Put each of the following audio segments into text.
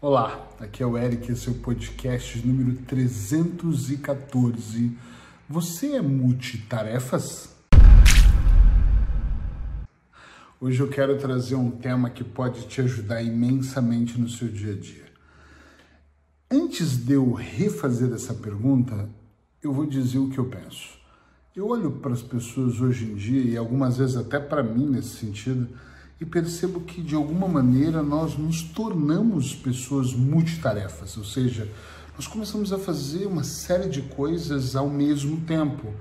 Olá, aqui é o Eric, esse é o podcast número 314. Você é multitarefas? Hoje eu quero trazer um tema que pode te ajudar imensamente no seu dia a dia. Antes de eu refazer essa pergunta, eu vou dizer o que eu penso. Eu olho para as pessoas hoje em dia, e algumas vezes até para mim nesse sentido, e percebo que de alguma maneira nós nos tornamos pessoas multitarefas, ou seja, nós começamos a fazer uma série de coisas ao mesmo tempo.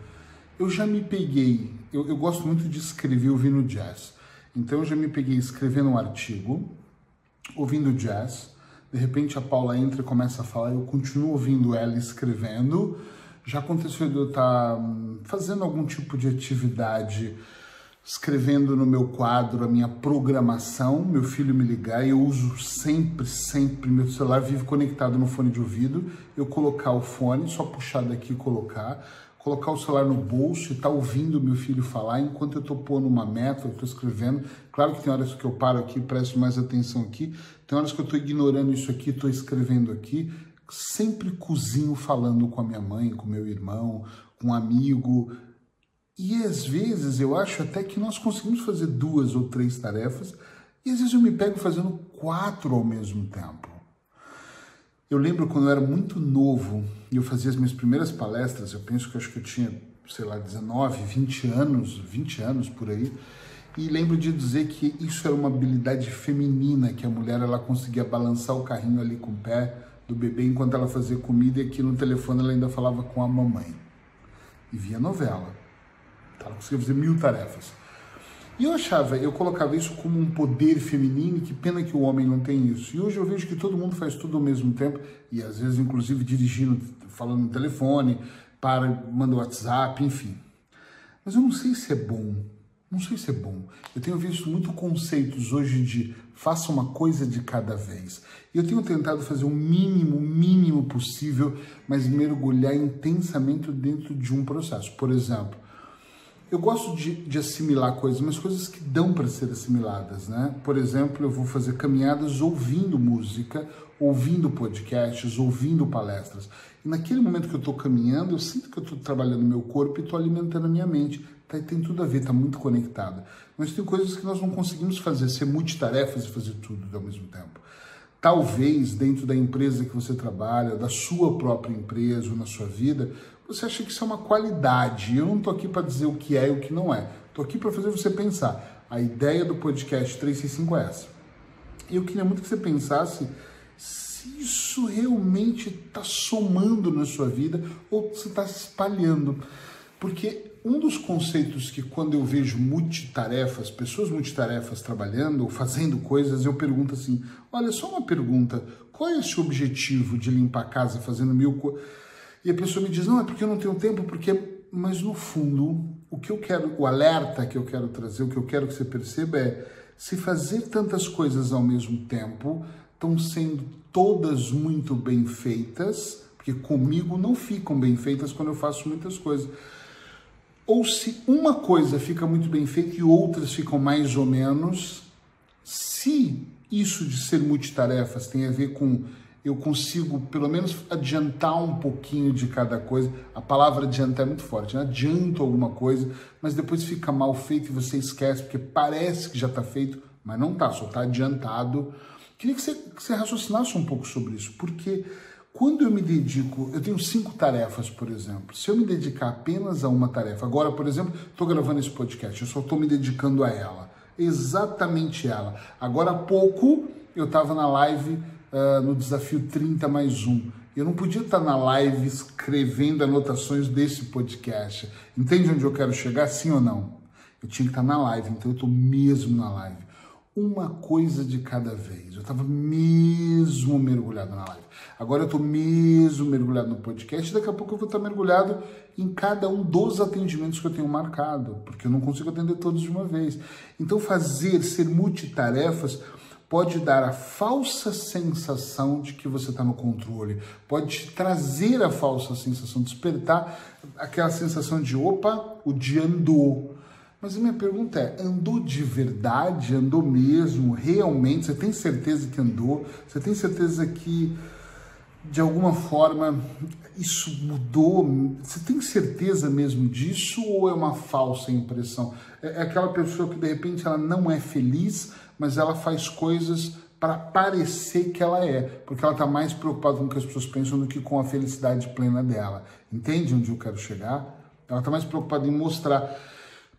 Eu já me peguei, eu, eu gosto muito de escrever ouvindo jazz, então eu já me peguei escrevendo um artigo, ouvindo jazz, de repente a Paula entra e começa a falar, eu continuo ouvindo ela escrevendo. Já aconteceu de eu estar hum, fazendo algum tipo de atividade escrevendo no meu quadro a minha programação, meu filho me ligar, eu uso sempre, sempre, meu celular vive conectado no fone de ouvido, eu colocar o fone, só puxar daqui e colocar, colocar o celular no bolso e estar tá ouvindo meu filho falar enquanto eu estou pondo uma meta, eu estou escrevendo. Claro que tem horas que eu paro aqui, presto mais atenção aqui, tem horas que eu estou ignorando isso aqui, estou escrevendo aqui, sempre cozinho falando com a minha mãe, com meu irmão, com um amigo, e às vezes eu acho até que nós conseguimos fazer duas ou três tarefas, e às vezes eu me pego fazendo quatro ao mesmo tempo. Eu lembro quando eu era muito novo e eu fazia as minhas primeiras palestras, eu penso que acho que eu tinha, sei lá, 19, 20 anos, 20 anos por aí, e lembro de dizer que isso era uma habilidade feminina, que a mulher ela conseguia balançar o carrinho ali com o pé do bebê enquanto ela fazia comida e aqui no telefone ela ainda falava com a mamãe. E via novela. Ela conseguia fazer mil tarefas. E eu achava, eu colocava isso como um poder feminino, que pena que o homem não tem isso. E hoje eu vejo que todo mundo faz tudo ao mesmo tempo, e às vezes inclusive dirigindo, falando no telefone, para, manda WhatsApp, enfim. Mas eu não sei se é bom. Não sei se é bom. Eu tenho visto muito conceitos hoje de faça uma coisa de cada vez. E eu tenho tentado fazer o mínimo, mínimo possível, mas mergulhar intensamente dentro de um processo. Por exemplo, eu gosto de, de, assimilar coisas, mas coisas que dão para ser assimiladas, né? Por exemplo, eu vou fazer caminhadas ouvindo música, ouvindo podcasts, ouvindo palestras. E naquele momento que eu estou caminhando, eu sinto que eu estou trabalhando meu corpo e estou alimentando a minha mente. Tá, tem tudo a ver, está muito conectado. Mas tem coisas que nós não conseguimos fazer, ser multitarefas e fazer tudo ao mesmo tempo. Talvez dentro da empresa que você trabalha, da sua própria empresa ou na sua vida, você acha que isso é uma qualidade. Eu não estou aqui para dizer o que é e o que não é. Estou aqui para fazer você pensar. A ideia do podcast 365 é essa. Eu queria muito que você pensasse se isso realmente está somando na sua vida ou se está se espalhando. Porque um dos conceitos que quando eu vejo multitarefas, pessoas multitarefas trabalhando ou fazendo coisas, eu pergunto assim: olha, só uma pergunta, qual é esse objetivo de limpar a casa fazendo mil coisas? E a pessoa me diz: não, é porque eu não tenho tempo, porque. Mas no fundo, o que eu quero, o alerta que eu quero trazer, o que eu quero que você perceba é: se fazer tantas coisas ao mesmo tempo estão sendo todas muito bem feitas, porque comigo não ficam bem feitas quando eu faço muitas coisas ou se uma coisa fica muito bem feita e outras ficam mais ou menos, se isso de ser multitarefas tem a ver com eu consigo pelo menos adiantar um pouquinho de cada coisa. A palavra adiantar é muito forte, né? adianto alguma coisa, mas depois fica mal feito e você esquece, porque parece que já está feito, mas não está, só está adiantado. Queria que você, que você raciocinasse um pouco sobre isso, porque quando eu me dedico, eu tenho cinco tarefas, por exemplo. Se eu me dedicar apenas a uma tarefa, agora, por exemplo, estou gravando esse podcast, eu só estou me dedicando a ela, exatamente ela. Agora há pouco eu estava na live uh, no desafio 30 mais um. Eu não podia estar na live escrevendo anotações desse podcast. Entende onde eu quero chegar, sim ou não? Eu tinha que estar na live, então eu estou mesmo na live uma coisa de cada vez. Eu estava mesmo mergulhado na live. Agora eu estou mesmo mergulhado no podcast. Daqui a pouco eu vou estar mergulhado em cada um dos atendimentos que eu tenho marcado, porque eu não consigo atender todos de uma vez. Então, fazer, ser multitarefas, pode dar a falsa sensação de que você está no controle, pode te trazer a falsa sensação, despertar aquela sensação de opa, o dia andou Mas a minha pergunta é: andou de verdade? Andou mesmo? Realmente? Você tem certeza que andou? Você tem certeza que de alguma forma isso mudou? Você tem certeza mesmo disso ou é uma falsa impressão? É, é aquela pessoa que de repente ela não é feliz, mas ela faz coisas para parecer que ela é, porque ela está mais preocupada com o que as pessoas pensam do que com a felicidade plena dela. Entende onde eu quero chegar? Ela está mais preocupada em mostrar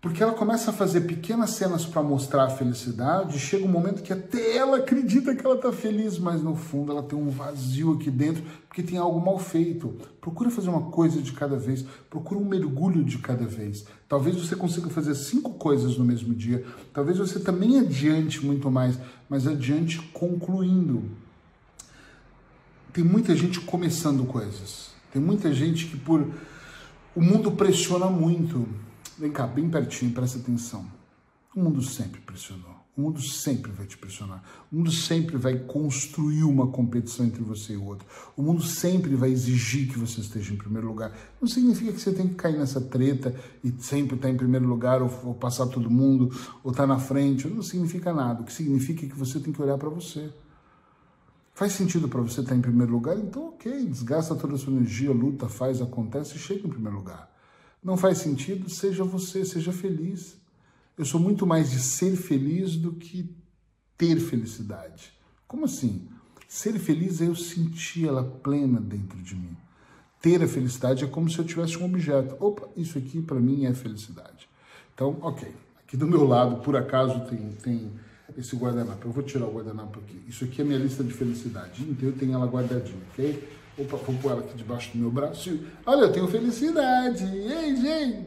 porque ela começa a fazer pequenas cenas para mostrar a felicidade, e chega um momento que até ela acredita que ela está feliz, mas no fundo ela tem um vazio aqui dentro, porque tem algo mal feito. Procura fazer uma coisa de cada vez, procura um mergulho de cada vez. Talvez você consiga fazer cinco coisas no mesmo dia, talvez você também adiante muito mais, mas adiante concluindo. Tem muita gente começando coisas, tem muita gente que por. O mundo pressiona muito Vem cá, bem pertinho, presta atenção. O mundo sempre pressionou. O mundo sempre vai te pressionar. O mundo sempre vai construir uma competição entre você e o outro. O mundo sempre vai exigir que você esteja em primeiro lugar. Não significa que você tem que cair nessa treta e sempre estar em primeiro lugar, ou, ou passar todo mundo, ou estar na frente. Não significa nada. O que significa é que você tem que olhar para você. Faz sentido para você estar em primeiro lugar? Então, ok, desgasta toda a sua energia, luta, faz, acontece e chega em primeiro lugar. Não faz sentido? Seja você, seja feliz. Eu sou muito mais de ser feliz do que ter felicidade. Como assim? Ser feliz é eu sentir ela plena dentro de mim. Ter a felicidade é como se eu tivesse um objeto. Opa, isso aqui para mim é felicidade. Então, ok. Aqui do meu lado, por acaso, tem, tem esse guardanapo. Eu vou tirar o guardanapo aqui. Isso aqui é minha lista de felicidade. Então eu tenho ela guardadinha, ok? Opa, vou pôr ela aqui debaixo do meu braço. Olha, eu tenho felicidade. Ei, gente!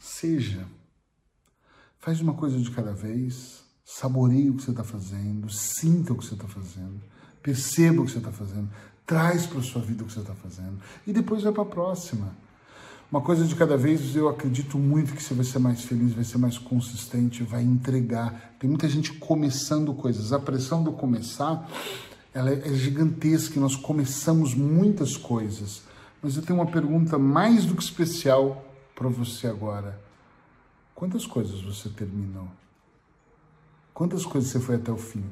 Seja. Faz uma coisa de cada vez. Saboreie o que você está fazendo. Sinta o que você está fazendo. Perceba o que você está fazendo. Traz para sua vida o que você está fazendo. E depois vai para a próxima. Uma coisa de cada vez, eu acredito muito que você vai ser mais feliz, vai ser mais consistente, vai entregar. Tem muita gente começando coisas. A pressão do começar ela é gigantesca e nós começamos muitas coisas. Mas eu tenho uma pergunta mais do que especial para você agora. Quantas coisas você terminou? Quantas coisas você foi até o fim?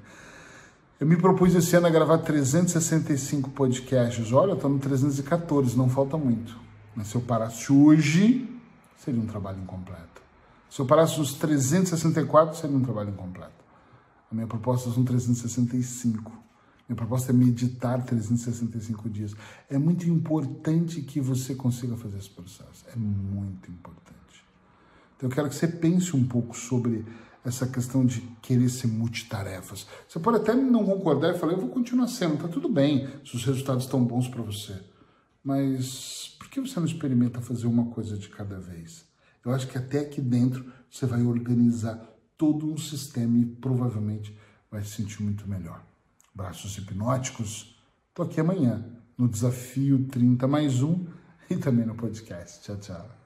Eu me propus esse ano a gravar 365 podcasts. Olha, estou no 314, não falta muito. Mas se eu parasse hoje, seria um trabalho incompleto. Se eu parasse nos 364, seria um trabalho incompleto. A minha proposta são 365. Minha proposta é meditar 365 dias. É muito importante que você consiga fazer esse processo. É muito importante. Então eu quero que você pense um pouco sobre essa questão de querer ser multitarefas. Você pode até não concordar e falar, eu vou continuar sendo, tá tudo bem se os resultados estão bons para você. Mas por que você não experimenta fazer uma coisa de cada vez? Eu acho que até aqui dentro você vai organizar todo um sistema e provavelmente vai se sentir muito melhor braços hipnóticos. Estou aqui amanhã no Desafio 30 mais um e também no podcast. Tchau, tchau.